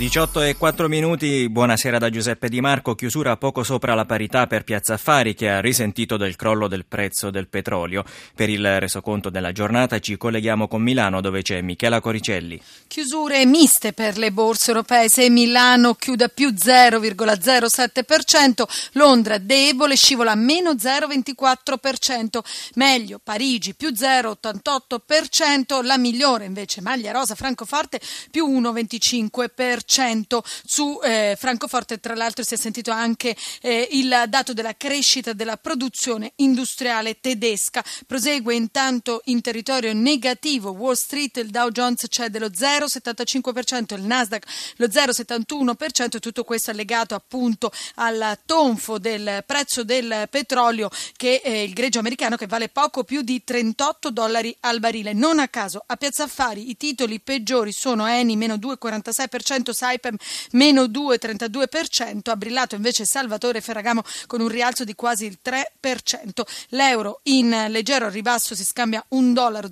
18 e 4 minuti, buonasera da Giuseppe Di Marco, chiusura poco sopra la parità per Piazza Affari che ha risentito del crollo del prezzo del petrolio. Per il resoconto della giornata ci colleghiamo con Milano dove c'è Michela Coricelli. Chiusure miste per le borse europee, se Milano chiude più 0,07%, Londra debole scivola a meno 0,24%, meglio Parigi più 0,88%, la migliore invece Maglia Rosa Francoforte più 1,25%. Su eh, Francoforte, tra l'altro, si è sentito anche eh, il dato della crescita della produzione industriale tedesca. Prosegue intanto in territorio negativo Wall Street, il Dow Jones c'è dello 0,75%, il Nasdaq lo 0,71%, tutto questo è legato appunto al tonfo del prezzo del petrolio che è il greggio americano che vale poco più di 38 dollari al barile. Non a caso a Piazza Affari i titoli peggiori sono Eni meno 2,46%, Saipem meno 2,32%, ha brillato invece Salvatore Ferragamo con un rialzo di quasi il 3%. L'euro in leggero ribasso si scambia 1,0836 dollaro,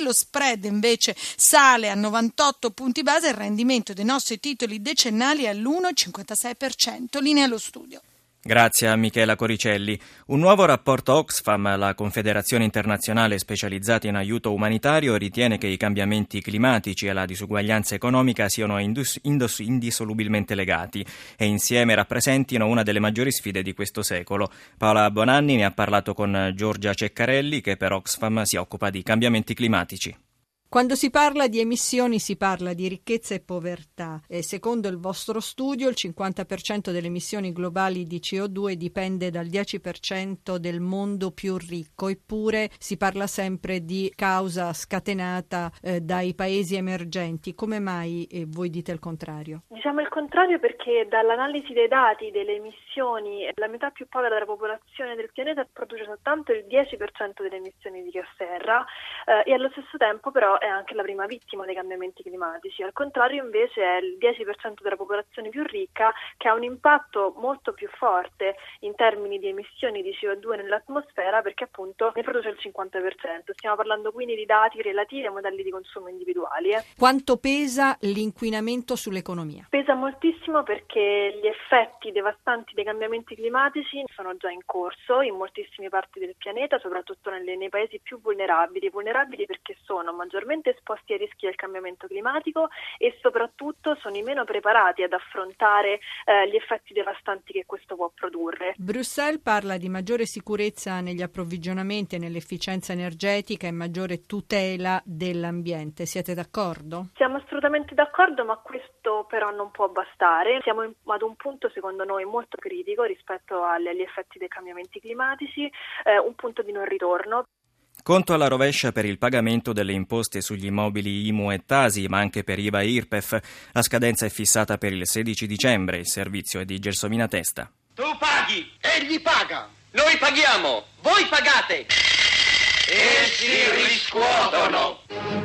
lo spread invece sale a 98 punti base, il rendimento dei nostri titoli decennali è all'1,56%. Linea allo studio. Grazie a Michela Coricelli. Un nuovo rapporto Oxfam, la Confederazione internazionale specializzata in aiuto umanitario, ritiene che i cambiamenti climatici e la disuguaglianza economica siano indus- indus- indissolubilmente legati e insieme rappresentino una delle maggiori sfide di questo secolo. Paola Bonanni ne ha parlato con Giorgia Ceccarelli, che per Oxfam si occupa di cambiamenti climatici. Quando si parla di emissioni si parla di ricchezza e povertà. E secondo il vostro studio il 50% delle emissioni globali di CO2 dipende dal 10% del mondo più ricco, eppure si parla sempre di causa scatenata eh, dai paesi emergenti. Come mai eh, voi dite il contrario? Diciamo il contrario perché dall'analisi dei dati delle emissioni la metà più povera della popolazione del pianeta produce soltanto il 10% delle emissioni di gas serra eh, e allo stesso tempo però è anche la prima vittima dei cambiamenti climatici. Al contrario invece è il 10% della popolazione più ricca che ha un impatto molto più forte in termini di emissioni di CO2 nell'atmosfera perché appunto ne produce il 50%. Stiamo parlando quindi di dati relativi ai modelli di consumo individuali. Eh. Quanto pesa l'inquinamento sull'economia? Pesa moltissimo perché gli effetti devastanti dei cambiamenti climatici sono già in corso in moltissime parti del pianeta, soprattutto nelle, nei paesi più vulnerabili. Vulnerabili perché sono maggiormente maggiormente esposti ai rischi del cambiamento climatico e soprattutto sono i meno preparati ad affrontare eh, gli effetti devastanti che questo può produrre. Bruxelles parla di maggiore sicurezza negli approvvigionamenti e nell'efficienza energetica e maggiore tutela dell'ambiente. Siete d'accordo? Siamo assolutamente d'accordo, ma questo però non può bastare. Siamo in, ad un punto secondo noi molto critico rispetto agli, agli effetti dei cambiamenti climatici, eh, un punto di non ritorno. Conto alla rovescia per il pagamento delle imposte sugli immobili IMU e Tasi, ma anche per IVA e IRPEF. La scadenza è fissata per il 16 dicembre. Il servizio è di Gelsomina Testa. Tu paghi, egli paga. Noi paghiamo, voi pagate. E si riscuotono.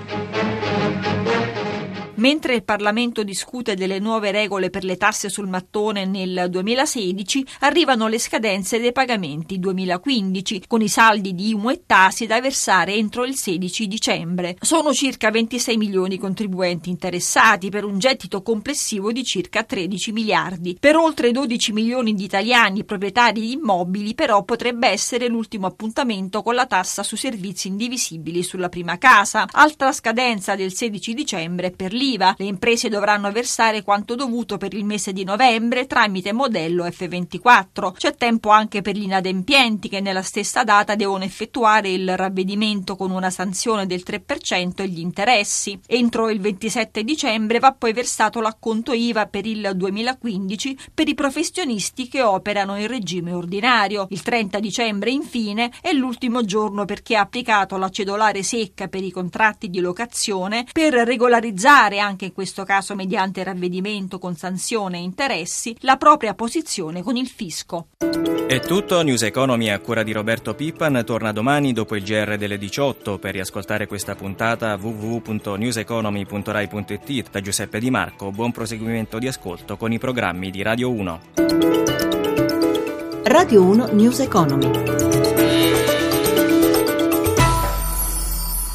Mentre il Parlamento discute delle nuove regole per le tasse sul mattone nel 2016, arrivano le scadenze dei pagamenti 2015, con i saldi di IMU e Tasi da versare entro il 16 dicembre. Sono circa 26 milioni i contribuenti interessati per un gettito complessivo di circa 13 miliardi. Per oltre 12 milioni di italiani proprietari di immobili, però, potrebbe essere l'ultimo appuntamento con la tassa sui servizi indivisibili sulla prima casa. Altra scadenza del 16 dicembre per l'IVA l'IVA. Le imprese dovranno versare quanto dovuto per il mese di novembre tramite modello F24. C'è tempo anche per gli inadempienti che nella stessa data devono effettuare il ravvedimento con una sanzione del 3% e gli interessi. Entro il 27 dicembre va poi versato l'acconto IVA per il 2015 per i professionisti che operano in regime ordinario. Il 30 dicembre, infine, è l'ultimo giorno per chi ha applicato la cedolare secca per i contratti di locazione per regolarizzare anche in questo caso mediante ravvedimento con sanzione e interessi, la propria posizione con il fisco. È tutto, News Economy a cura di Roberto Pippan torna domani dopo il GR delle 18 per riascoltare questa puntata www.newseconomy.rai.it da Giuseppe Di Marco. Buon proseguimento di ascolto con i programmi di Radio 1. Radio 1 News Economy.